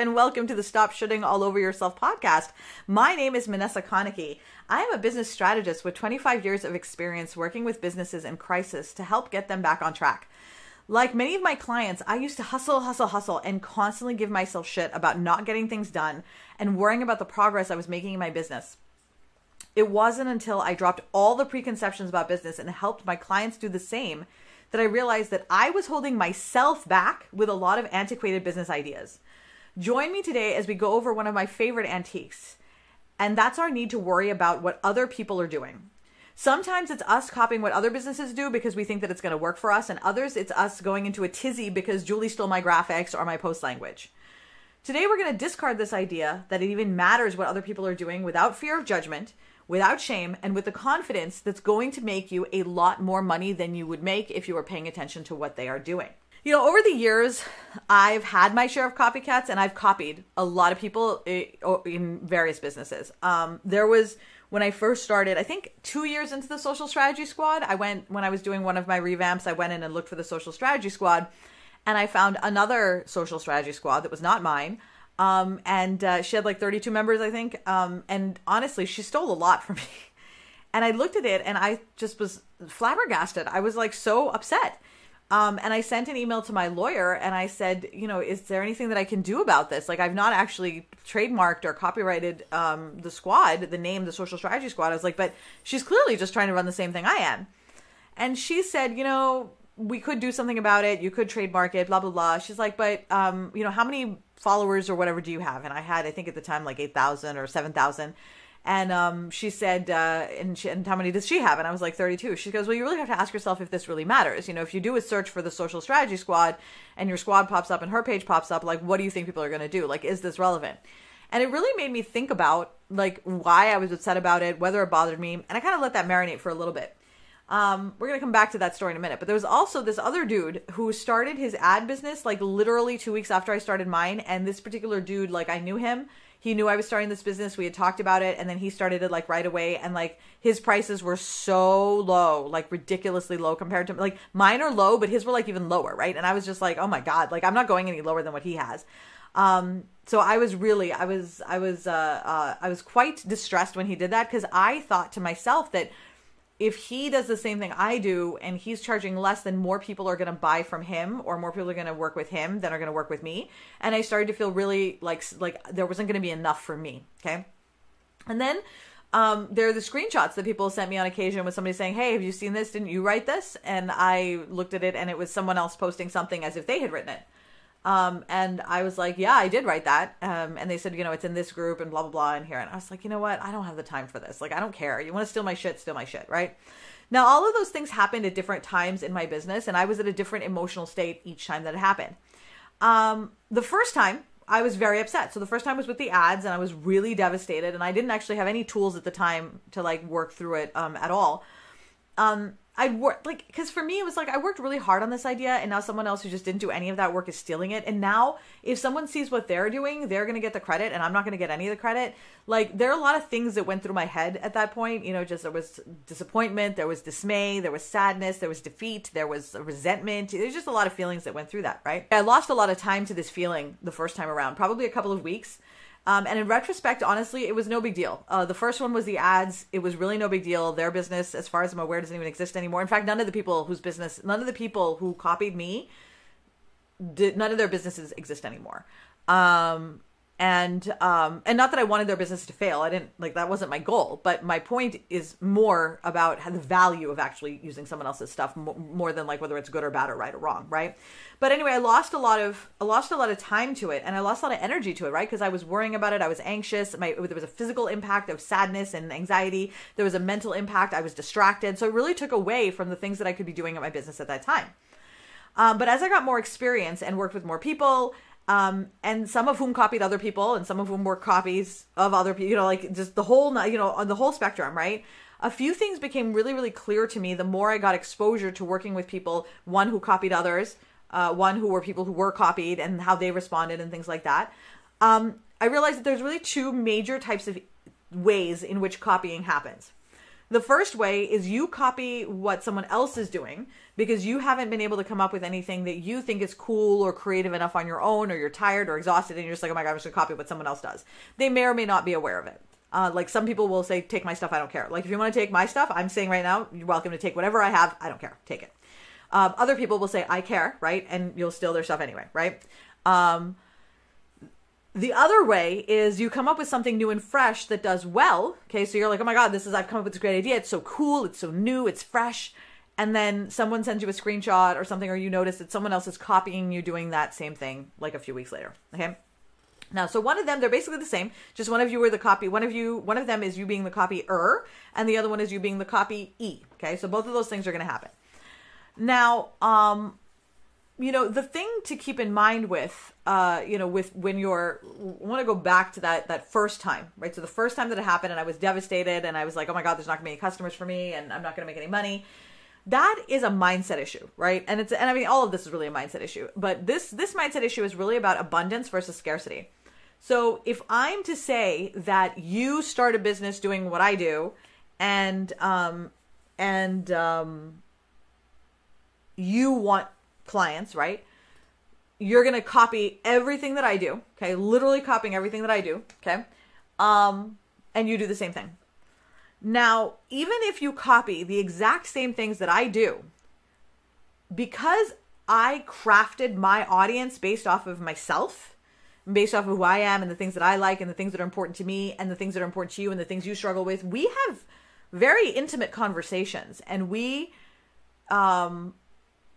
and welcome to the Stop Shoulding All Over Yourself podcast. My name is Minessa Konecky. I am a business strategist with 25 years of experience working with businesses in crisis to help get them back on track. Like many of my clients, I used to hustle, hustle, hustle, and constantly give myself shit about not getting things done and worrying about the progress I was making in my business. It wasn't until I dropped all the preconceptions about business and helped my clients do the same that I realized that I was holding myself back with a lot of antiquated business ideas. Join me today as we go over one of my favorite antiques, and that's our need to worry about what other people are doing. Sometimes it's us copying what other businesses do because we think that it's going to work for us, and others it's us going into a tizzy because Julie stole my graphics or my post language. Today, we're going to discard this idea that it even matters what other people are doing without fear of judgment without shame and with the confidence that's going to make you a lot more money than you would make if you were paying attention to what they are doing. You know, over the years, I've had my share of copycats and I've copied a lot of people in various businesses. Um, there was when I first started, I think two years into the social strategy squad, I went, when I was doing one of my revamps, I went in and looked for the social strategy squad and I found another social strategy squad that was not mine um, and uh, she had like 32 members, I think. Um, and honestly, she stole a lot from me. And I looked at it and I just was flabbergasted. I was like so upset. Um, and I sent an email to my lawyer and I said, you know, is there anything that I can do about this? Like, I've not actually trademarked or copyrighted um, the squad, the name, the social strategy squad. I was like, but she's clearly just trying to run the same thing I am. And she said, you know, we could do something about it. You could trademark it, blah, blah, blah. She's like, but, um, you know, how many followers or whatever do you have? And I had, I think at the time, like 8,000 or 7,000. And um, she said, uh, and, she, and how many does she have? And I was like 32. She goes, well, you really have to ask yourself if this really matters. You know, if you do a search for the social strategy squad and your squad pops up and her page pops up, like, what do you think people are going to do? Like, is this relevant? And it really made me think about like why I was upset about it, whether it bothered me, and I kind of let that marinate for a little bit. Um, we're gonna come back to that story in a minute. But there was also this other dude who started his ad business like literally two weeks after I started mine. And this particular dude, like I knew him. He knew I was starting this business. We had talked about it, and then he started it like right away. And like his prices were so low, like ridiculously low compared to like mine are low, but his were like even lower, right? And I was just like, oh my god, like I'm not going any lower than what he has. Um, so I was really, I was, I was, uh, uh, I was quite distressed when he did that because I thought to myself that if he does the same thing I do and he's charging less, then more people are going to buy from him or more people are going to work with him than are going to work with me. And I started to feel really like like there wasn't going to be enough for me. Okay, and then um, there are the screenshots that people sent me on occasion with somebody saying, "Hey, have you seen this? Didn't you write this?" And I looked at it and it was someone else posting something as if they had written it. Um, and I was like, yeah, I did write that. Um, and they said, you know, it's in this group and blah, blah, blah in here. And I was like, you know what? I don't have the time for this. Like, I don't care. You want to steal my shit, steal my shit, right? Now, all of those things happened at different times in my business, and I was at a different emotional state each time that it happened. Um, the first time, I was very upset. So the first time was with the ads, and I was really devastated, and I didn't actually have any tools at the time to like work through it um, at all. Um, I'd work like because for me it was like I worked really hard on this idea, and now someone else who just didn't do any of that work is stealing it. And now if someone sees what they're doing, they're gonna get the credit, and I'm not gonna get any of the credit. Like there are a lot of things that went through my head at that point. You know, just there was disappointment, there was dismay, there was sadness, there was defeat, there was resentment. There's just a lot of feelings that went through that. Right? I lost a lot of time to this feeling the first time around, probably a couple of weeks um, and in retrospect, honestly, it was no big deal. Uh, the first one was the ads. It was really no big deal. Their business, as far as I'm aware, doesn't even exist anymore. In fact, none of the people whose business, none of the people who copied me, did, none of their businesses exist anymore. Um, and um and not that I wanted their business to fail. I didn't like that wasn't my goal, but my point is more about the value of actually using someone else's stuff more than like whether it's good or bad or right or wrong, right? But anyway, I lost a lot of I lost a lot of time to it and I lost a lot of energy to it, right? Because I was worrying about it, I was anxious, my there was a physical impact of sadness and anxiety, there was a mental impact, I was distracted. So it really took away from the things that I could be doing at my business at that time. Um, but as I got more experience and worked with more people um, and some of whom copied other people, and some of whom were copies of other people. You know, like just the whole, you know, on the whole spectrum, right? A few things became really, really clear to me the more I got exposure to working with people. One who copied others, uh, one who were people who were copied, and how they responded, and things like that. Um, I realized that there's really two major types of ways in which copying happens. The first way is you copy what someone else is doing because you haven't been able to come up with anything that you think is cool or creative enough on your own, or you're tired or exhausted, and you're just like, oh my God, I'm just gonna copy what someone else does. They may or may not be aware of it. Uh, like some people will say, take my stuff, I don't care. Like if you want to take my stuff, I'm saying right now, you're welcome to take whatever I have, I don't care, take it. Um, other people will say, I care, right? And you'll steal their stuff anyway, right? Um, the other way is you come up with something new and fresh that does well. Okay, so you're like, oh my God, this is, I've come up with this great idea. It's so cool, it's so new, it's fresh. And then someone sends you a screenshot or something, or you notice that someone else is copying you doing that same thing like a few weeks later. Okay. Now, so one of them, they're basically the same. Just one of you are the copy. One of you, one of them is you being the copier, and the other one is you being the copy e. Okay, so both of those things are going to happen. Now, um, you know, the thing to keep in mind with, uh, you know, with when you're, want to go back to that that first time, right? So the first time that it happened, and I was devastated, and I was like, oh my god, there's not going to be any customers for me, and I'm not going to make any money. That is a mindset issue, right? And it's, and I mean, all of this is really a mindset issue, but this this mindset issue is really about abundance versus scarcity. So if I'm to say that you start a business doing what I do, and um, and um, you want clients, right? You're to copy everything that I do, okay? Literally copying everything that I do, okay? Um and you do the same thing. Now, even if you copy the exact same things that I do, because I crafted my audience based off of myself, based off of who I am and the things that I like and the things that are important to me and the things that are important to you and the things you struggle with, we have very intimate conversations. And we um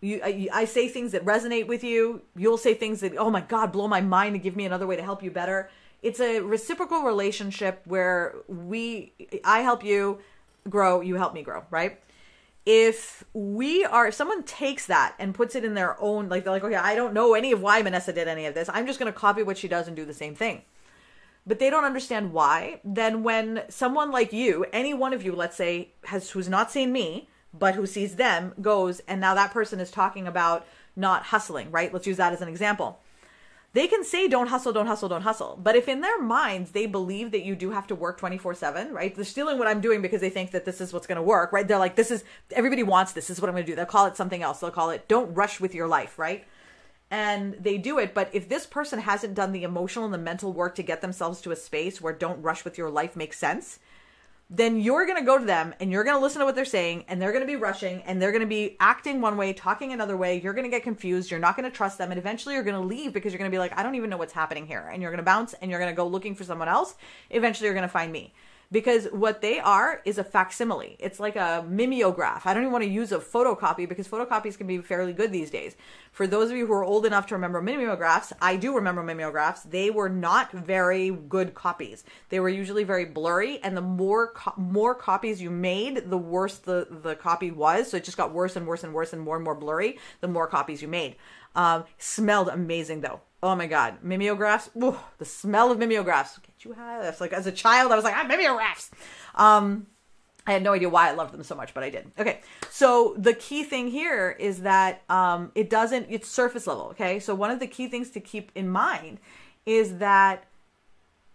you I, I, say things that resonate with you. You'll say things that oh my god blow my mind and give me another way to help you better it's a reciprocal relationship where we i help you grow you help me grow right if we are if someone takes that and puts it in their own like they're like okay i don't know any of why minessa did any of this i'm just going to copy what she does and do the same thing but they don't understand why then when someone like you any one of you let's say has who's not seen me but who sees them goes and now that person is talking about not hustling, right? Let's use that as an example. They can say don't hustle, don't hustle, don't hustle. But if in their minds they believe that you do have to work 24/7, right? They're stealing what I'm doing because they think that this is what's going to work, right? They're like this is everybody wants this. This is what I'm going to do. They'll call it something else. They'll call it don't rush with your life, right? And they do it, but if this person hasn't done the emotional and the mental work to get themselves to a space where don't rush with your life makes sense, then you're going to go to them and you're going to listen to what they're saying and they're going to be rushing and they're going to be acting one way, talking another way. You're going to get confused. You're not going to trust them. And eventually you're going to leave because you're going to be like, I don't even know what's happening here. And you're going to bounce and you're going to go looking for someone else. Eventually you're going to find me because what they are is a facsimile. It's like a mimeograph. I don't even want to use a photocopy because photocopies can be fairly good these days. For those of you who are old enough to remember mimeographs, I do remember mimeographs. They were not very good copies. They were usually very blurry, and the more co- more copies you made, the worse the the copy was. So it just got worse and worse and worse and more and more blurry. The more copies you made. Um, smelled amazing though. Oh my god, mimeographs. Ooh, the smell of mimeographs. Get you high. That's like as a child, I was like, ah, mimeographs. Um, I had no idea why I loved them so much, but I did. Okay, so the key thing here is that um, it doesn't. It's surface level. Okay, so one of the key things to keep in mind is that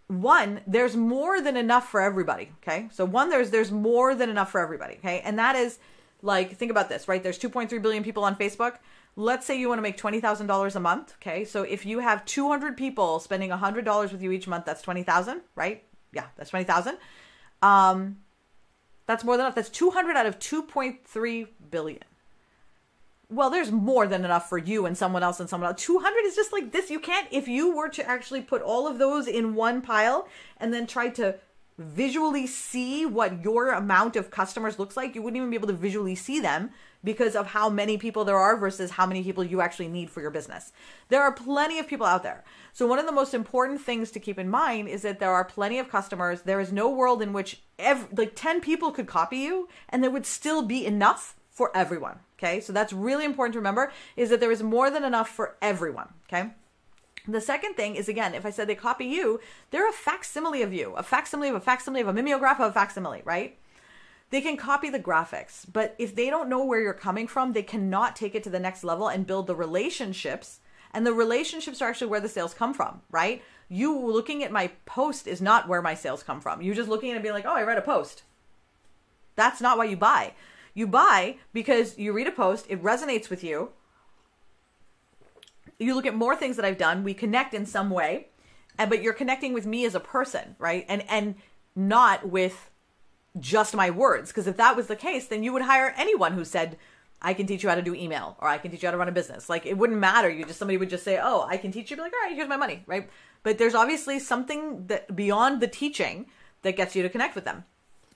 one there's more than enough for everybody okay so one there's there's more than enough for everybody okay and that is like think about this right there's 2.3 billion people on facebook let's say you want to make $20,000 a month, okay? So if you have 200 people spending $100 with you each month, that's 20,000, right? Yeah, that's 20,000. Um that's more than enough. That's 200 out of 2.3 billion. Well, there's more than enough for you and someone else and someone else. 200 is just like this. You can't if you were to actually put all of those in one pile and then try to visually see what your amount of customers looks like, you wouldn't even be able to visually see them because of how many people there are versus how many people you actually need for your business. There are plenty of people out there. So, one of the most important things to keep in mind is that there are plenty of customers. There is no world in which every, like 10 people could copy you and there would still be enough for everyone. Okay. So, that's really important to remember is that there is more than enough for everyone. Okay. The second thing is again, if I said they copy you, they're a facsimile of you, a facsimile of a facsimile of a mimeograph of a facsimile, right? They can copy the graphics, but if they don't know where you're coming from, they cannot take it to the next level and build the relationships. And the relationships are actually where the sales come from, right? You looking at my post is not where my sales come from. You're just looking at it and being like, oh, I read a post. That's not why you buy. You buy because you read a post, it resonates with you. You look at more things that I've done, we connect in some way, and but you're connecting with me as a person, right? And and not with just my words because if that was the case, then you would hire anyone who said I can teach you how to do email or I can teach you how to run a business. Like it wouldn't matter. You just somebody would just say, "Oh, I can teach you." Be like, "All right, here's my money," right? But there's obviously something that beyond the teaching that gets you to connect with them.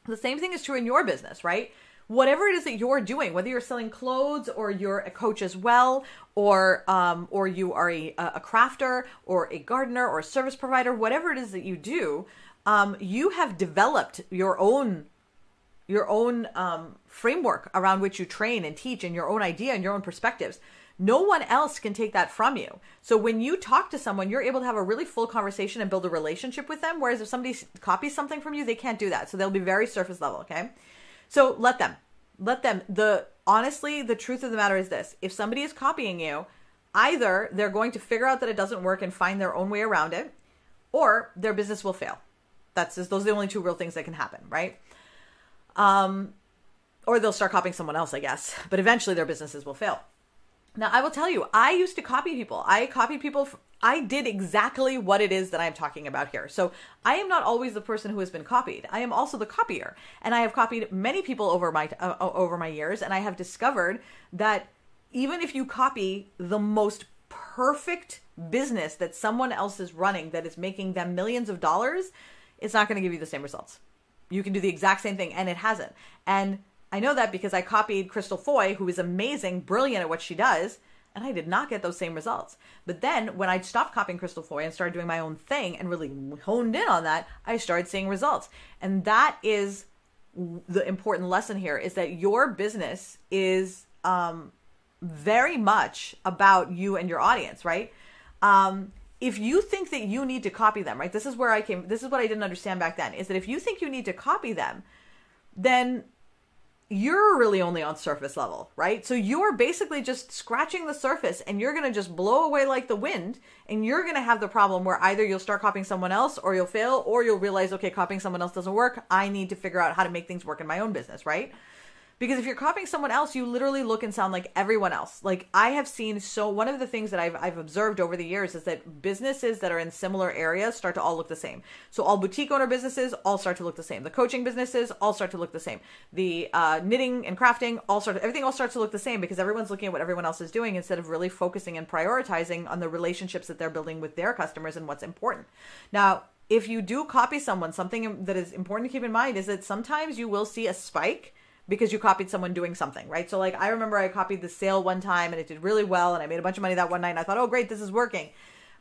The same thing is true in your business, right? whatever it is that you're doing, whether you're selling clothes or you're a coach as well, or um, or you are a, a crafter or a gardener or a service provider, whatever it is that you do, um, you have developed your own your own um, framework around which you train and teach, and your own idea and your own perspectives. No one else can take that from you. So when you talk to someone, you're able to have a really full conversation and build a relationship with them. Whereas if somebody copies something from you, they can't do that. So they'll be very surface level. Okay. So let them. Let them. The honestly, the truth of the matter is this. If somebody is copying you, either they're going to figure out that it doesn't work and find their own way around it, or their business will fail. That's just, those are the only two real things that can happen, right? Um, or they'll start copying someone else, I guess. But eventually their businesses will fail. Now, I will tell you, I used to copy people. I copied people. I did exactly what it is that I'm talking about here. So I am not always the person who has been copied. I am also the copier, and I have copied many people over my uh, over my years, and I have discovered that even if you copy the most perfect business that someone else is running that is making them millions of dollars, it's not going to give you the same results. You can do the exact same thing, and it hasn't. And I know that because I copied Crystal Foy, who is amazing, brilliant at what she does, and I did not get those same results. But then when I stopped copying Crystal Foy and started doing my own thing and really honed in on that, I started seeing results. And that is the important lesson here is that your business is um, very much about you and your audience, right? Um, if you think that you need to copy them, right? This is where I came. This is what I didn't understand back then. Is that if you think you need to copy them, then you're really only on surface level, right? So you're basically just scratching the surface and you're going to just blow away like the wind and you're going to have the problem where either you'll start copying someone else or you'll fail or you'll realize, okay, copying someone else doesn't work. I need to figure out how to make things work in my own business, right? Because if you're copying someone else you literally look and sound like everyone else. Like i have seen so one of the things that i've, I've observed over the years is that businesses that are in similar areas start to all look the same. So all boutique owner businesses all start to look the same. The coaching businesses all start to look the same. The uh, knitting and crafting all start everything all starts to look the same because everyone's looking at what everyone else is doing instead of really focusing and prioritizing on the relationships that they're building with their customers and what's important. Now if you do copy someone something that is important to keep in mind is that sometimes you will see a spike because you copied someone doing something, right? So like I remember I copied the sale one time and it did really well and I made a bunch of money that one night and I thought, "Oh, great, this is working."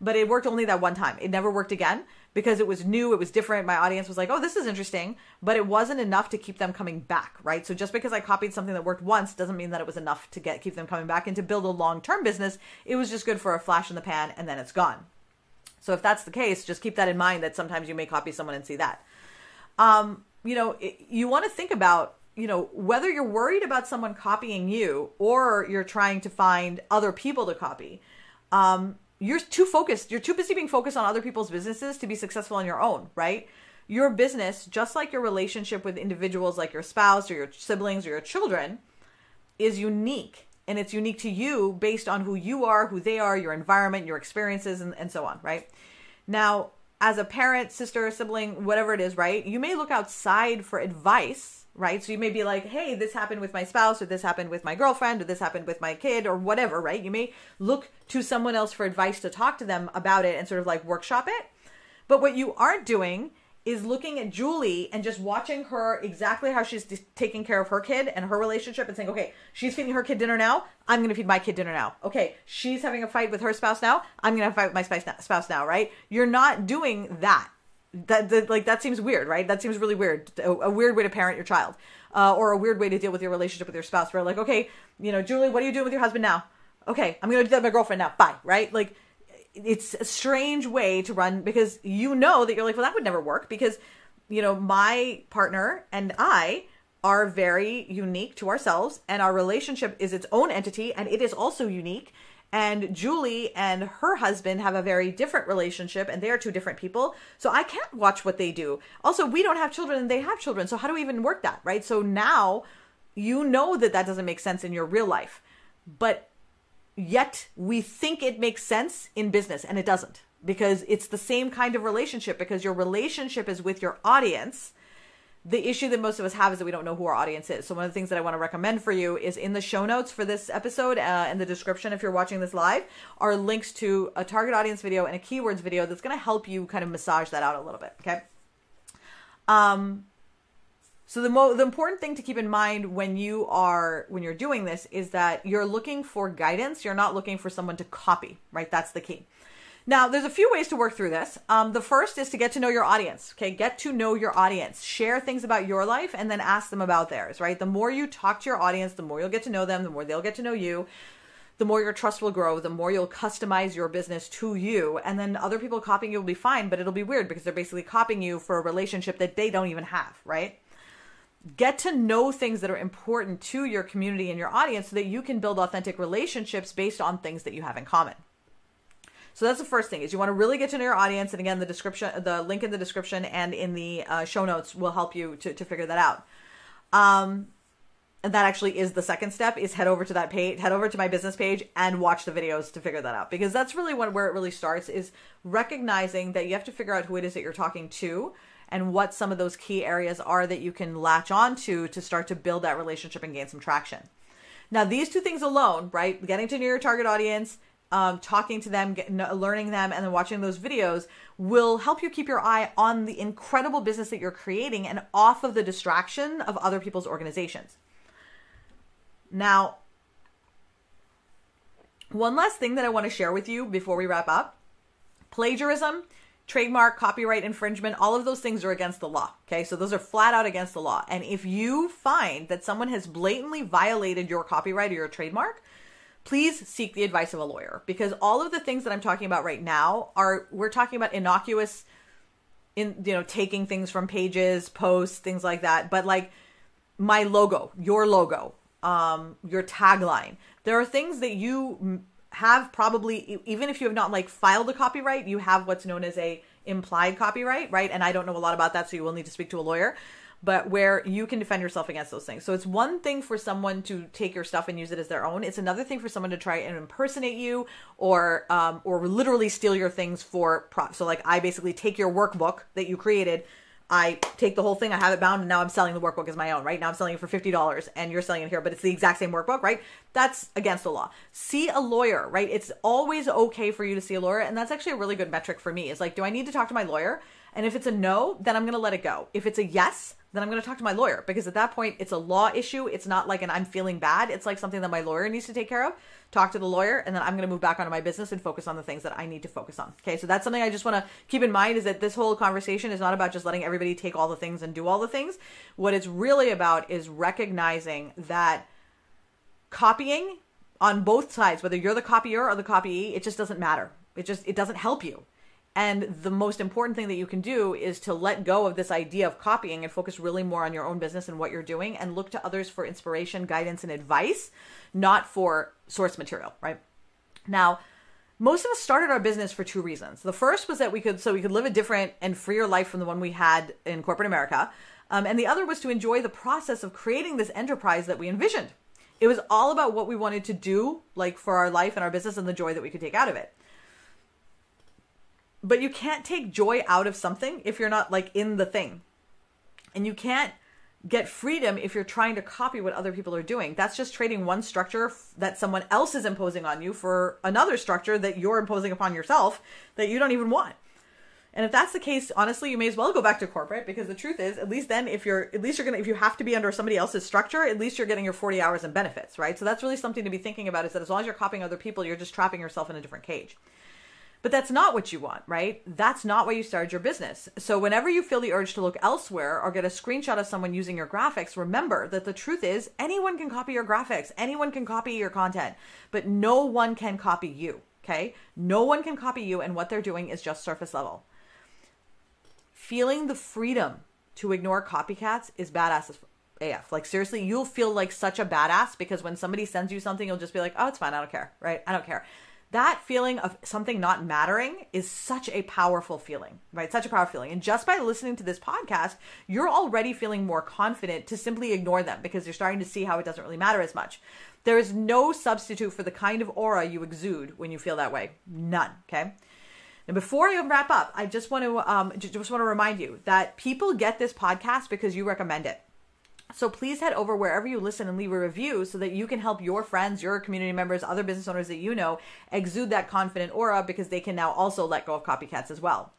But it worked only that one time. It never worked again because it was new, it was different. My audience was like, "Oh, this is interesting," but it wasn't enough to keep them coming back, right? So just because I copied something that worked once doesn't mean that it was enough to get keep them coming back and to build a long-term business. It was just good for a flash in the pan and then it's gone. So if that's the case, just keep that in mind that sometimes you may copy someone and see that. Um, you know, it, you want to think about you know, whether you're worried about someone copying you or you're trying to find other people to copy, um, you're too focused. You're too busy being focused on other people's businesses to be successful on your own, right? Your business, just like your relationship with individuals like your spouse or your siblings or your children, is unique. And it's unique to you based on who you are, who they are, your environment, your experiences, and, and so on, right? Now, as a parent, sister, sibling, whatever it is, right? You may look outside for advice right? So you may be like, hey, this happened with my spouse, or this happened with my girlfriend, or this happened with my kid, or whatever, right? You may look to someone else for advice to talk to them about it and sort of like workshop it. But what you aren't doing is looking at Julie and just watching her exactly how she's taking care of her kid and her relationship and saying, okay, she's feeding her kid dinner now. I'm going to feed my kid dinner now. Okay, she's having a fight with her spouse now. I'm going to fight with my spouse now, right? You're not doing that that, that like that seems weird, right? That seems really weird. A, a weird way to parent your child, uh, or a weird way to deal with your relationship with your spouse. Where like, okay, you know, Julie, what are you doing with your husband now? Okay, I'm gonna do that with my girlfriend now. Bye. Right? Like, it's a strange way to run because you know that you're like, well, that would never work because you know my partner and I are very unique to ourselves, and our relationship is its own entity, and it is also unique And Julie and her husband have a very different relationship, and they are two different people. So I can't watch what they do. Also, we don't have children and they have children. So how do we even work that, right? So now you know that that doesn't make sense in your real life. But yet we think it makes sense in business, and it doesn't because it's the same kind of relationship because your relationship is with your audience the issue that most of us have is that we don't know who our audience is. So one of the things that I want to recommend for you is in the show notes for this episode, uh, in the description, if you're watching this live, are links to a target audience video and a keywords video that's going to help you kind of massage that out a little bit. Okay. Um. So the mo- the important thing to keep in mind when you are when you're doing this is that you're looking for guidance. You're not looking for someone to copy. Right. That's the key. Now, there's a few ways to work through this. Um, the first is to get to know your audience. Okay, get to know your audience. Share things about your life and then ask them about theirs, right? The more you talk to your audience, the more you'll get to know them, the more they'll get to know you. The more your trust will grow, the more you'll customize your business to you. And then other people copying you will be fine, but it'll be weird because they're basically copying you for a relationship that they don't even have, right? Get to know things that are important to your community and your audience so that you can build authentic relationships based on things that you have in common. So that's the first thing is you want to really get to know your audience. And again, the description, the link in the description and in the uh, show notes will help you to, to figure that out. Um, and that actually is the second step is head over to that page, head over to my business page and watch the videos to figure that out. Because that's really what, where it really starts is recognizing that you have to figure out who it is that you're talking to and what some of those key areas are that you can latch onto to start to build that relationship and gain some traction. Now, these two things alone, right? Getting to know your target audience um, talking to them, get, learning them, and then watching those videos will help you keep your eye on the incredible business that you're creating and off of the distraction of other people's organizations. Now, one last thing that I want to share with you before we wrap up plagiarism, trademark, copyright infringement, all of those things are against the law. Okay, so those are flat out against the law. And if you find that someone has blatantly violated your copyright or your trademark, please seek the advice of a lawyer because all of the things that I'm talking about right now are we're talking about innocuous in you know taking things from pages, posts, things like that, but like my logo, your logo, um your tagline. There are things that you have probably even if you have not like filed a copyright, you have what's known as a implied copyright, right? And I don't know a lot about that so you will need to speak to a lawyer but where you can defend yourself against those things. So it's one thing for someone to take your stuff and use it as their own. It's another thing for someone to try and impersonate you or um, or literally steal your things for prop. So like I basically take your workbook that you created. I take the whole thing, I have it bound, and now I'm selling the workbook as my own, right? Now I'm selling it for $50 and you're selling it here, but it's the exact same workbook, right? That's against the law. See a lawyer, right? It's always okay for you to see a lawyer. And that's actually a really good metric for me. Is like, do I need to talk to my lawyer? And if it's a no, then I'm going to let it go. If it's a yes, then I'm going to talk to my lawyer because at that point it's a law issue. It's not like an I'm feeling bad. It's like something that my lawyer needs to take care of. Talk to the lawyer and then I'm going to move back onto my business and focus on the things that I need to focus on. Okay, so that's something I just want to keep in mind is that this whole conversation is not about just letting everybody take all the things and do all the things. What it's really about is recognizing that copying on both sides, whether you're the copier or the copyee, it just doesn't matter. It just it doesn't help you. And the most important thing that you can do is to let go of this idea of copying and focus really more on your own business and what you're doing and look to others for inspiration, guidance, and advice, not for source material, right? Now, most of us started our business for two reasons. The first was that we could so we could live a different and freer life from the one we had in corporate America. Um, and the other was to enjoy the process of creating this enterprise that we envisioned. It was all about what we wanted to do, like for our life and our business, and the joy that we could take out of it but you can't take joy out of something if you're not like in the thing. And you can't get freedom if you're trying to copy what other people are doing. That's just trading one structure that someone else is imposing on you for another structure that you're imposing upon yourself that you don't even want. And if that's the case, honestly, you may as well go back to corporate because the truth is, at least then, if you're, at least you're gonna, if you have to be under somebody else's structure, at least you're getting your 40 hours and benefits, right? So that's really something to be thinking about is that as long as you're copying other people, you're just trapping yourself in a different cage. But that's not what you want, right? That's not why you started your business. So whenever you feel the urge to look elsewhere or get a screenshot of someone using your graphics, remember that the truth is anyone can copy your graphics, anyone can copy your content, but no one can copy you, okay? No one can copy you and what they're doing is just surface level. Feeling the freedom to ignore copycats is badass as AF. Like seriously, you'll feel like such a badass because when somebody sends you something, you'll just be like, "Oh, it's fine. I don't care." Right? I don't care. That feeling of something not mattering is such a powerful feeling, right? Such a powerful feeling. And just by listening to this podcast, you're already feeling more confident to simply ignore them because you're starting to see how it doesn't really matter as much. There is no substitute for the kind of aura you exude when you feel that way. None, okay? And before I wrap up, I just want to um, just want to remind you that people get this podcast because you recommend it. So please head over wherever you listen and leave a review so that you can help your friends, your community members, other business owners that you know exude that confident aura because they can now also let go of copycats as well.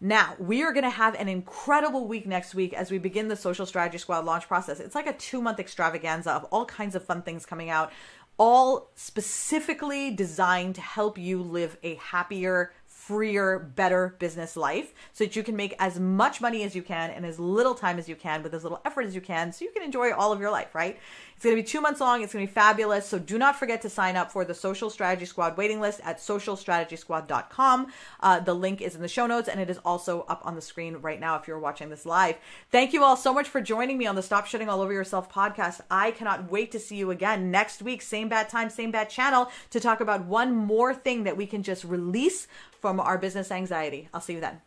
Now, we are going to have an incredible week next week as we begin the Social Strategy Squad launch process. It's like a two month extravaganza of all kinds of fun things coming out, all specifically designed to help you live a happier, freer, better business life so that you can make as much money as you can in as little time as you can with as little effort as you can so you can enjoy all of your life, right? It's going to be two months long. It's going to be fabulous. So do not forget to sign up for the Social Strategy Squad waiting list at socialstrategysquad.com. Uh, the link is in the show notes and it is also up on the screen right now if you're watching this live. Thank you all so much for joining me on the Stop Shoulding All Over Yourself podcast. I cannot wait to see you again next week, same bad time, same bad channel, to talk about one more thing that we can just release from our business anxiety. I'll see you then.